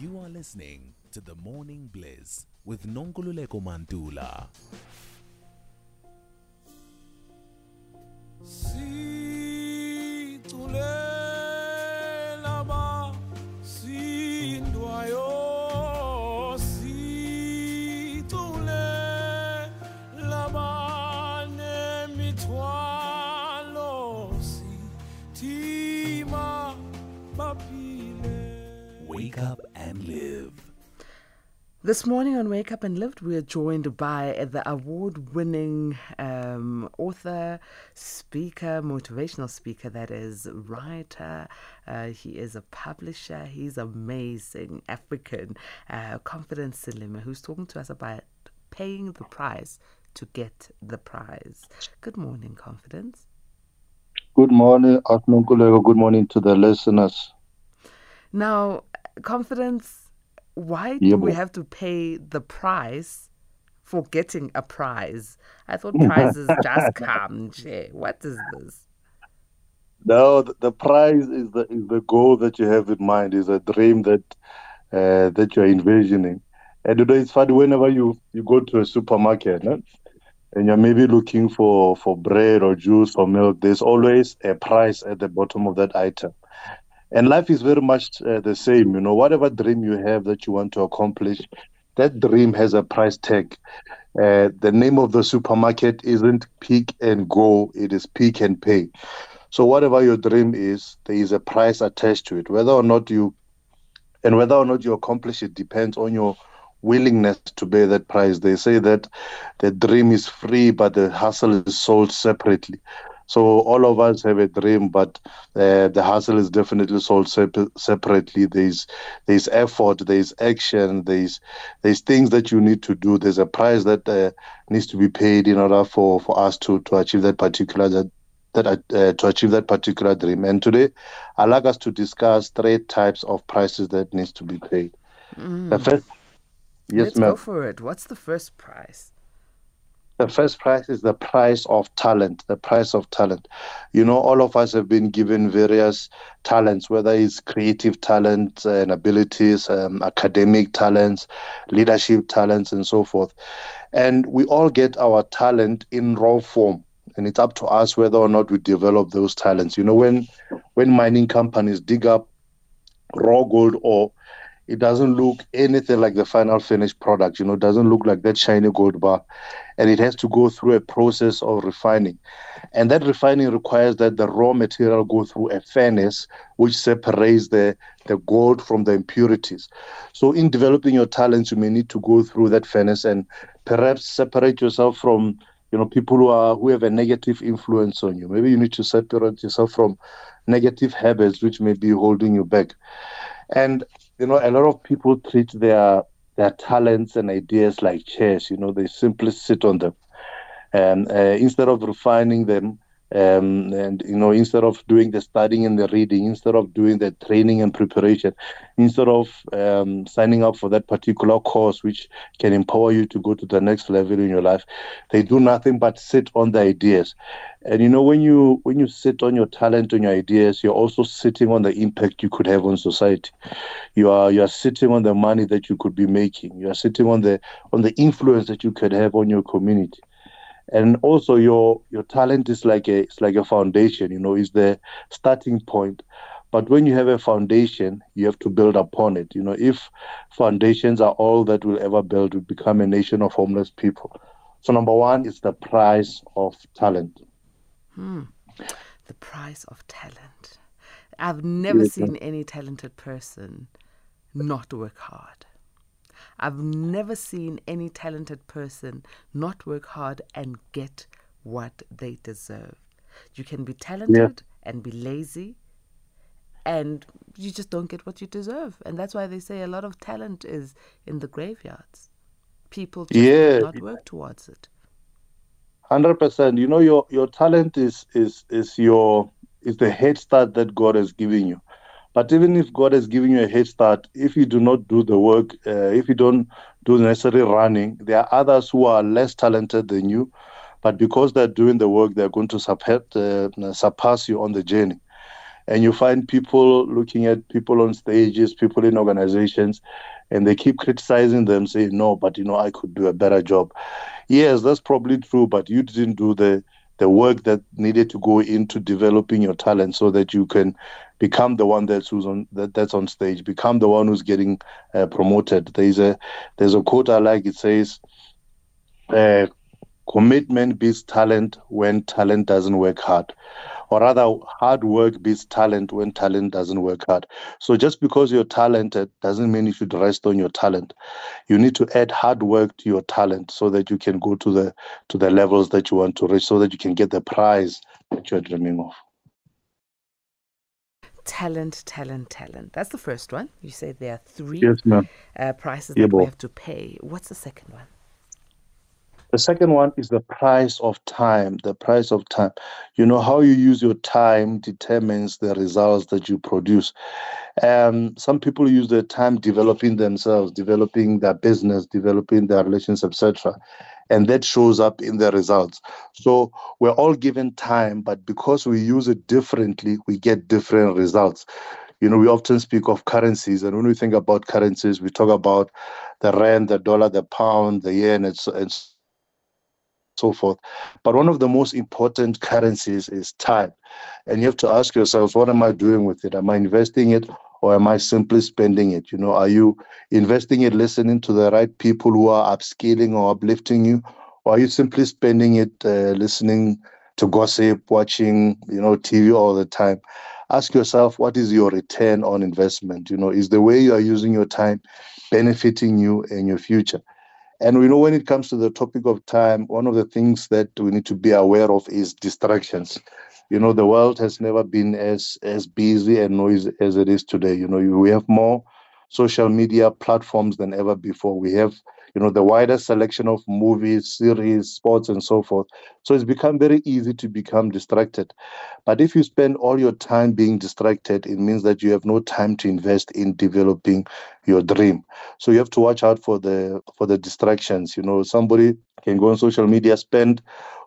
You are listening to The Morning Bliss with Nonkululeko Mantula. Situlela basindwayo situlela banemithwalo sithima baphile Wake up live. This morning on Wake Up and Lived, we are joined by the award winning um, author, speaker, motivational speaker, that is, writer. Uh, he is a publisher. He's amazing, African, uh, Confidence Seleme, who's talking to us about paying the price to get the prize. Good morning, Confidence. Good morning, Atnunkulego. Good morning to the listeners. Now, Confidence, why do we have to pay the price for getting a prize? I thought prizes just come. nje. What is this? No, the, the prize is the is the goal that you have in mind, is a dream that uh, that you're envisioning. And you know, it's funny whenever you you go to a supermarket, no? and you're maybe looking for for bread or juice or milk. There's always a price at the bottom of that item. And life is very much uh, the same. You know, whatever dream you have that you want to accomplish, that dream has a price tag. Uh, the name of the supermarket isn't Pick and Go; it is Pick and Pay. So whatever your dream is, there is a price attached to it. Whether or not you, and whether or not you accomplish it depends on your willingness to pay that price. They say that the dream is free, but the hustle is sold separately. So all of us have a dream, but uh, the hustle is definitely sold sep- separately. There's there's effort, there's action, there's there's things that you need to do. There's a price that uh, needs to be paid in order for, for us to to achieve that particular that that uh, to achieve that particular dream. And today, I'd like us to discuss three types of prices that needs to be paid. The first, yes, Let's ma'am. go for it. What's the first price? The first price is the price of talent, the price of talent. You know, all of us have been given various talents, whether it's creative talent and abilities, um, academic talents, leadership talents, and so forth. And we all get our talent in raw form. And it's up to us whether or not we develop those talents. You know, when when mining companies dig up raw gold ore, it doesn't look anything like the final finished product. You know, it doesn't look like that shiny gold bar. And it has to go through a process of refining. And that refining requires that the raw material go through a furnace which separates the, the gold from the impurities. So in developing your talents, you may need to go through that furnace and perhaps separate yourself from you know people who are who have a negative influence on you. Maybe you need to separate yourself from negative habits which may be holding you back. And you know, a lot of people treat their their talents and ideas like chairs. You know, they simply sit on them, and uh, instead of refining them, um, and you know, instead of doing the studying and the reading, instead of doing the training and preparation, instead of um, signing up for that particular course which can empower you to go to the next level in your life, they do nothing but sit on the ideas. And you know, when you when you sit on your talent and your ideas, you're also sitting on the impact you could have on society. You are you are sitting on the money that you could be making. You are sitting on the on the influence that you could have on your community. And also your your talent is like a it's like a foundation, you know, is the starting point. But when you have a foundation, you have to build upon it. You know, if foundations are all that will ever build, we become a nation of homeless people. So number one is the price of talent. Hmm. The price of talent. I've never Yes, seen any talented person not work hard. I've never seen any talented person not work hard and get what they deserve. You can be talented and be lazy, and you just don't get what you deserve. And that's why they say a lot of talent is in the graveyards. People just Yeah. do not work towards it. Hundred percent. You know, your your talent is is is your is the head start that God has given you. But even if God has given you a head start, if you do not do the work, uh, if you don't do the necessary running, there are others who are less talented than you, but because they're doing the work, they're going to surpass, uh, surpass you on the journey. and you find people looking at people on stages, people in organizations, and they keep criticizing them, saying, "No, but you know, I could do a better job." Yes, that's probably true, but you didn't do the the work that needed to go into developing your talent so that you can become the one that's who's on that, that's on stage, become the one who's getting uh, promoted. There's a there's a quote I like. It says, uh, "Commitment beats talent when talent doesn't work hard." or rather hard work beats talent when talent doesn't work hard. So just because you're talented doesn't mean you should rest on your talent. You need to add hard work to your talent so that you can go to the to the levels that you want to reach so that you can get the prize that you're dreaming of. Talent, talent, talent. That's the first one. You say there are three Yes, uh, prices Yeah, that we have to pay. What's the second one? The second one is the price of time. The price of time. You know, how you use your time determines the results that you produce. Um, some people use their time developing themselves, developing their business, developing their relations, etc. And that shows up in the results. So we're all given time, but because we use it differently, we get different results. You know, we often speak of currencies, and when we think about currencies, we talk about the rand, the dollar, the pound, the yen, and so, and so forth. But one of the most important currencies is time. And you have to ask yourself, what am I doing with it? Am I investing it or am I simply spending it? You know, are you investing it listening to the right people who are upscaling or uplifting you? Or are you simply spending it uh, listening to gossip, watching, you know, TV all the time? Ask yourself, what is your return on investment? You know, is the way you are using your time benefiting you in your future? And we know when it comes to the topic of time, one of the things that we need to be aware of is distractions. You know, the world has never been as as busy and noisy as it is today. You know, we have more social media platforms than ever before. We have, you know, the widest selection of movies, series, sports, and so forth. So it's become very easy to become distracted. But if you spend all your time being distracted, it means that you have no time to invest in developing your dream. So you have to watch out for the for the distractions. You know, somebody can go on social media, spend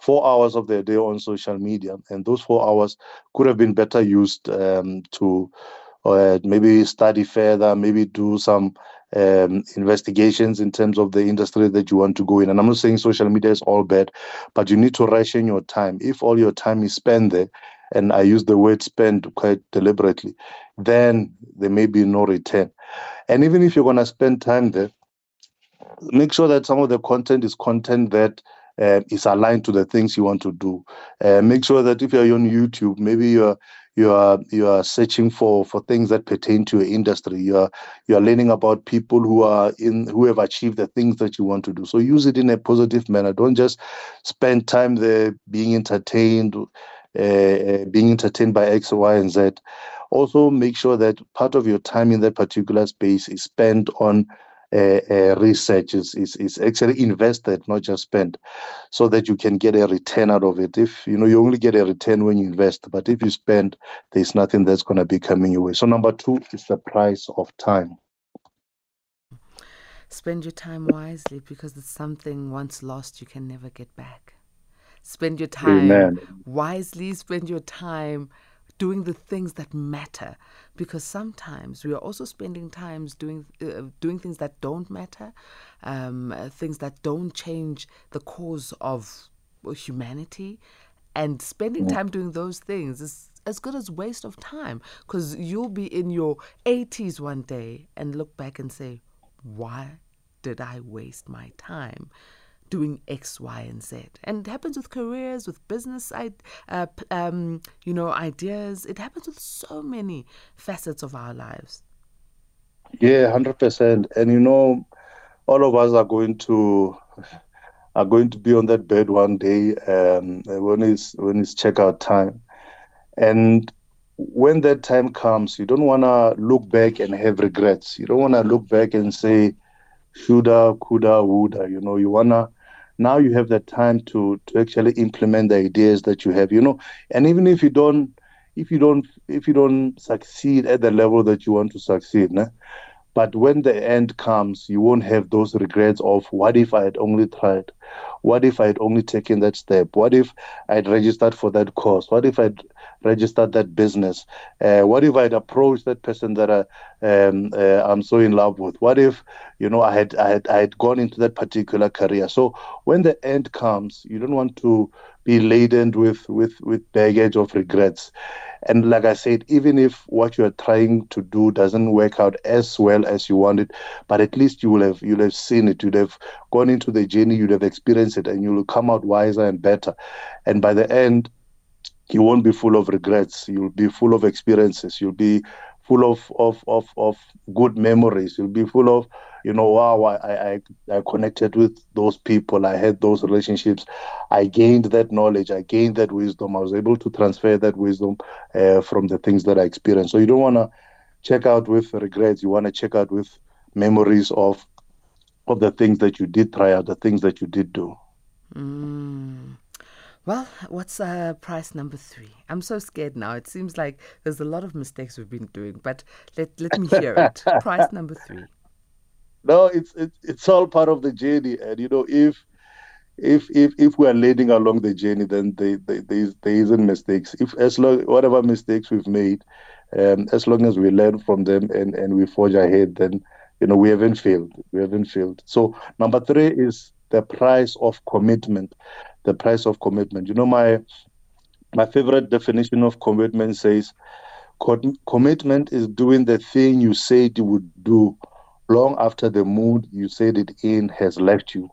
four hours of their day on social media, and those four hours could have been better used um, to uh, maybe study further, maybe do some um, investigations in terms of the industry that you want to go in. And I'm not saying social media is all bad, but you need to ration your time. If all your time is spent there, and I use the word spend quite deliberately, then there may be no return. And even if you're going to spend time there, make sure that some of the content is content that uh, is aligned to the things you want to do. Uh, make sure that if you're on YouTube, maybe you're you are you are searching for for things that pertain to your industry. You are you are learning about people who are in who have achieved the things that you want to do. So use it in a positive manner. Don't just spend time there being entertained, uh, uh, being entertained by X, Y, and Z. Also, make sure that part of your time in that particular space is spent on research is, is is actually invested, not just spent, so that you can get a return out of it. If you know you only get a return when you invest, but if you spend, there's nothing that's going to be coming your way. So number two is the price of time. Spend your time wisely because it's something once lost you can never get back. Spend your time Amen. wisely, spend your time doing the things that matter because sometimes we are also spending times doing uh, doing things that don't matter um, uh, things that don't change the cause of humanity. And spending time doing those things is as good as waste of time because you'll be in your 80s one day and look back and say why did i waste my time doing X, Y, and Z. And it happens with careers, with business, uh, um, you know, ideas. It happens with so many facets of our lives. Yeah, hundred percent. And you know, all of us are going to are going to be on that bed one day um, when it's when it's checkout time, and when that time comes, you don't want to look back and have regrets. You don't want to look back and say, shoulda, coulda, woulda. You know, you wanna now you have the time to to actually implement the ideas that you have. You know, and even if you don't, if you don't, if you don't succeed at the level that you want to succeed, but when the end comes, you won't have those regrets of what if I had only tried, what if I had only taken that step, what if I'd registered for that course, what if I'd registered that business? Uh, what if I'd approached that person that I, um, uh, I'm so in love with? What if, you know, I had, I had I had gone into that particular career? So when the end comes, you don't want to be laden with with with baggage of regrets. And like I said, even if what you are trying to do doesn't work out as well as you wanted, but at least you will have you'll have seen it, you'd have gone into the journey, you'd have experienced it, and you'll come out wiser and better. And by the end, you won't be full of regrets. You'll be full of experiences. You'll be full of of of, of good memories. You'll be full of you know, wow, I, I, I connected with those people. I had those relationships. I gained that knowledge. I gained that wisdom. I was able to transfer that wisdom uh, from the things that I experienced. So you don't want to check out with regrets. You want to check out with memories of of the things that you did try out, the things that you did do. Mm. Well, what's uh, price number three? I'm so scared now. It seems like there's a lot of mistakes we've been doing, but let, let me hear it. price number three no, it's it's it's all part of the journey, and you know if if if if we are leading along the journey, then they, there there isn't mistakes. If as long whatever mistakes we've made, um, as long as we learn from them and and we forge ahead, then you know we haven't failed. We haven't failed. So number three is the price of commitment. The price of commitment. You know my my favorite definition of commitment says, commitment is doing the thing you said you would do long after the mood you said it in has left you.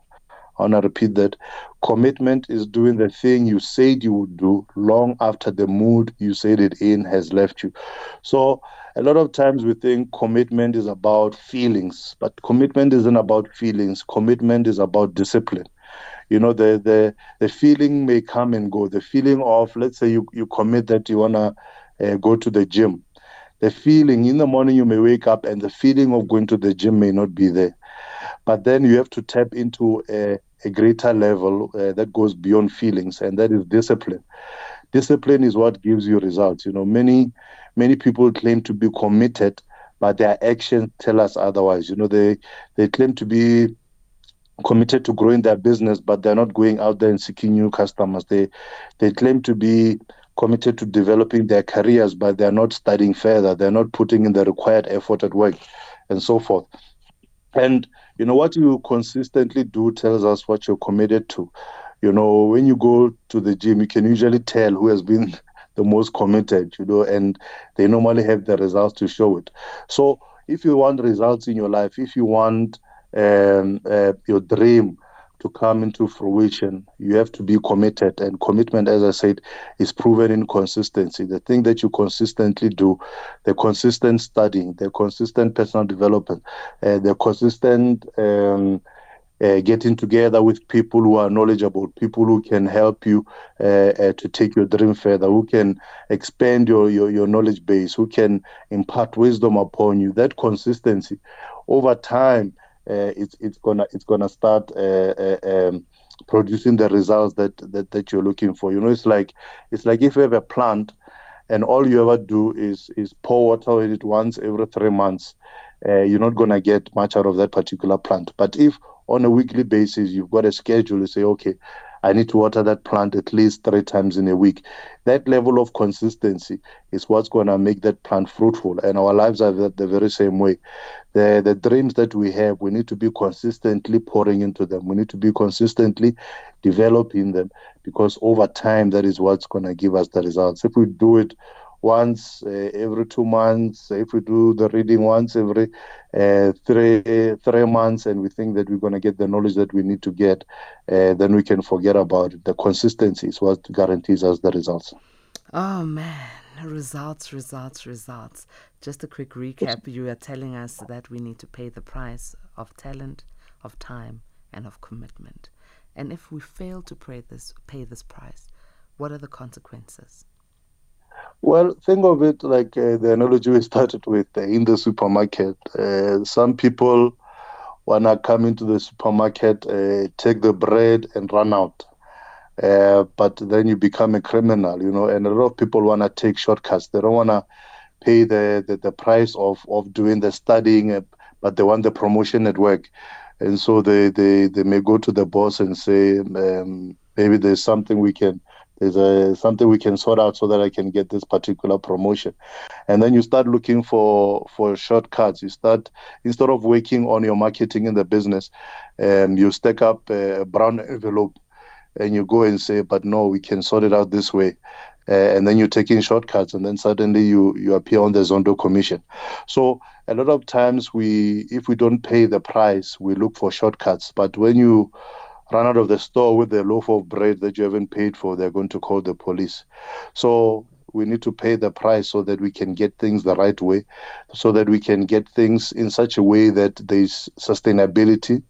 I want to repeat that. Commitment is doing the thing you said you would do long after the mood you said it in has left you. So, a lot of times we think commitment is about feelings, but commitment isn't about feelings. Commitment is about discipline. You know, the the the feeling may come and go. The feeling of, let's say, you you commit that you wanna uh, go to the gym the feeling in the morning you may wake up and the feeling of going to the gym may not be there. But then you have to tap into a, a greater level uh, that goes beyond feelings and that is discipline. Discipline is what gives you results. You know many many people claim to be committed but their actions tell us otherwise. You know they they claim to be committed to growing their business but they're not going out there and seeking new customers. They they claim to be committed to developing their careers, but they're not studying further. They're not putting in the required effort at work and so forth. And, you know, what you consistently do tells us what you're committed to. You know, when you go to the gym, you can usually tell who has been the most committed, you know, and they normally have the results to show it. So if you want results in your life, if you want um, uh, your dream to come into fruition, you have to be committed. And commitment, as I said, is proven in consistency. The thing that you consistently do, the consistent studying, the consistent personal development, uh, the consistent um, uh, getting together with people who are knowledgeable, people who can help you uh, uh, to take your dream further, who can expand your, your, your knowledge base, who can impart wisdom upon you. That consistency over time it's it's gonna it's gonna start uh, uh, um, producing the results that, that that you're looking for. You know, it's like it's like if you have a plant and all you ever do is is pour water in it once every three months, uh, you're not gonna get much out of that particular plant. But if on a weekly basis you've got a schedule, you say, okay, I need to water that plant at least three times in a week. That level of consistency is what's to make that plant fruitful. And our lives are the, the very same way. The, the dreams that we have, we need to be consistently pouring into them. We need to be consistently developing them because over time, that is what's going to give us the results. If we do it once uh, every two months, if we do the reading once every uh, three three months and we think that we're going to get the knowledge that we need to get, uh, then we can forget about it. The consistency is what guarantees us the results. Oh man, results, results, results. Just a quick recap. You are telling us that we need to pay the price of talent, of time, and of commitment. And if we fail to pay this pay this price, what are the consequences? Well, think of it like uh, the analogy we started with uh, in the supermarket. Uh, some people want to come into the supermarket, uh, take the bread, and run out. Uh, but then you become a criminal, you know, and a lot of people want to take shortcuts. They don't want to pay the, the, the, price of, of doing the studying, uh, but they want the promotion at work. And so they, they, they may go to the boss and say, um, maybe there's something we can there's a something we can sort out so that I can get this particular promotion. And then you start looking for for shortcuts. You start instead of working on your marketing in the business, um, you stack up a brown envelope and you go and say, but no, we can sort it out this way. Uh, and then you're taking shortcuts, and then suddenly you you appear on the Zondo Commission. So a lot of times we, if we don't pay the price, we look for shortcuts. But when you run out of the store with the loaf of bread that you haven't paid for, they're going to call the police. So we need to pay the price so that we can get things the right way, so that we can get things in such a way that there's sustainability,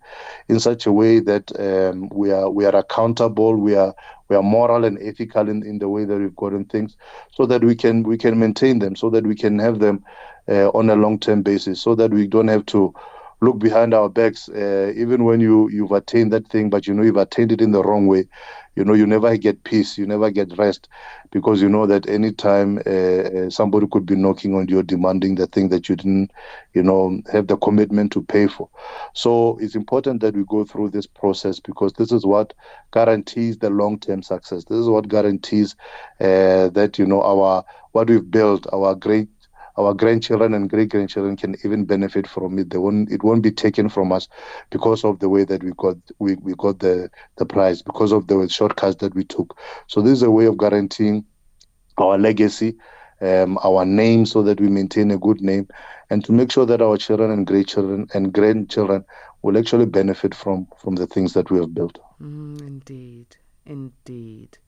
in such a way that um, we are we are accountable, we are we are moral and ethical in, in the way that we've gotten things, so that we can we can maintain them, so that we can have them uh, on a long term basis, so that we don't have to look behind our backs, uh, even when you you've attained that thing, but you know you've attained it in the wrong way. You know you never get peace, you never get rest, because you know that anytime uh, uh, somebody could be knocking on you, demanding the thing that you didn't, you know, have the commitment to pay for. So it's important that we go through this process because this is what guarantees the long-term success. This is what guarantees uh, that you know our what we've built, our great our grandchildren and great grandchildren can even benefit from it. They won't it won't be taken from us because of the way that we got we, we got the, the prize, because of the shortcuts that we took. So this is a way of guaranteeing our legacy, um, our name so that we maintain a good name and to make sure that our children and great children and grandchildren will actually benefit from from the things that we have built. Mm, indeed. Indeed.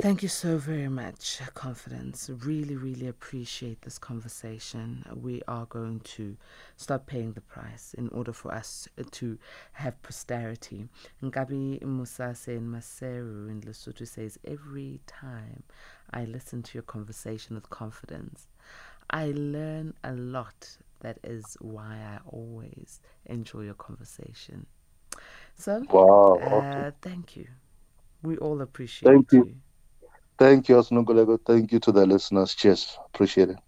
Thank you so very much, Confidence. Really, really appreciate this conversation. We are going to start paying the price in order for us to have posterity. Ngabi Musase in Maseru in Lesotho says, Every time I listen to your conversation with confidence, I learn a lot. That is why I always enjoy your conversation. So, Wow. uh, thank you. We all appreciate Thank you. Thank you, Osnogolego. Thank you to the listeners. Cheers. Appreciate it.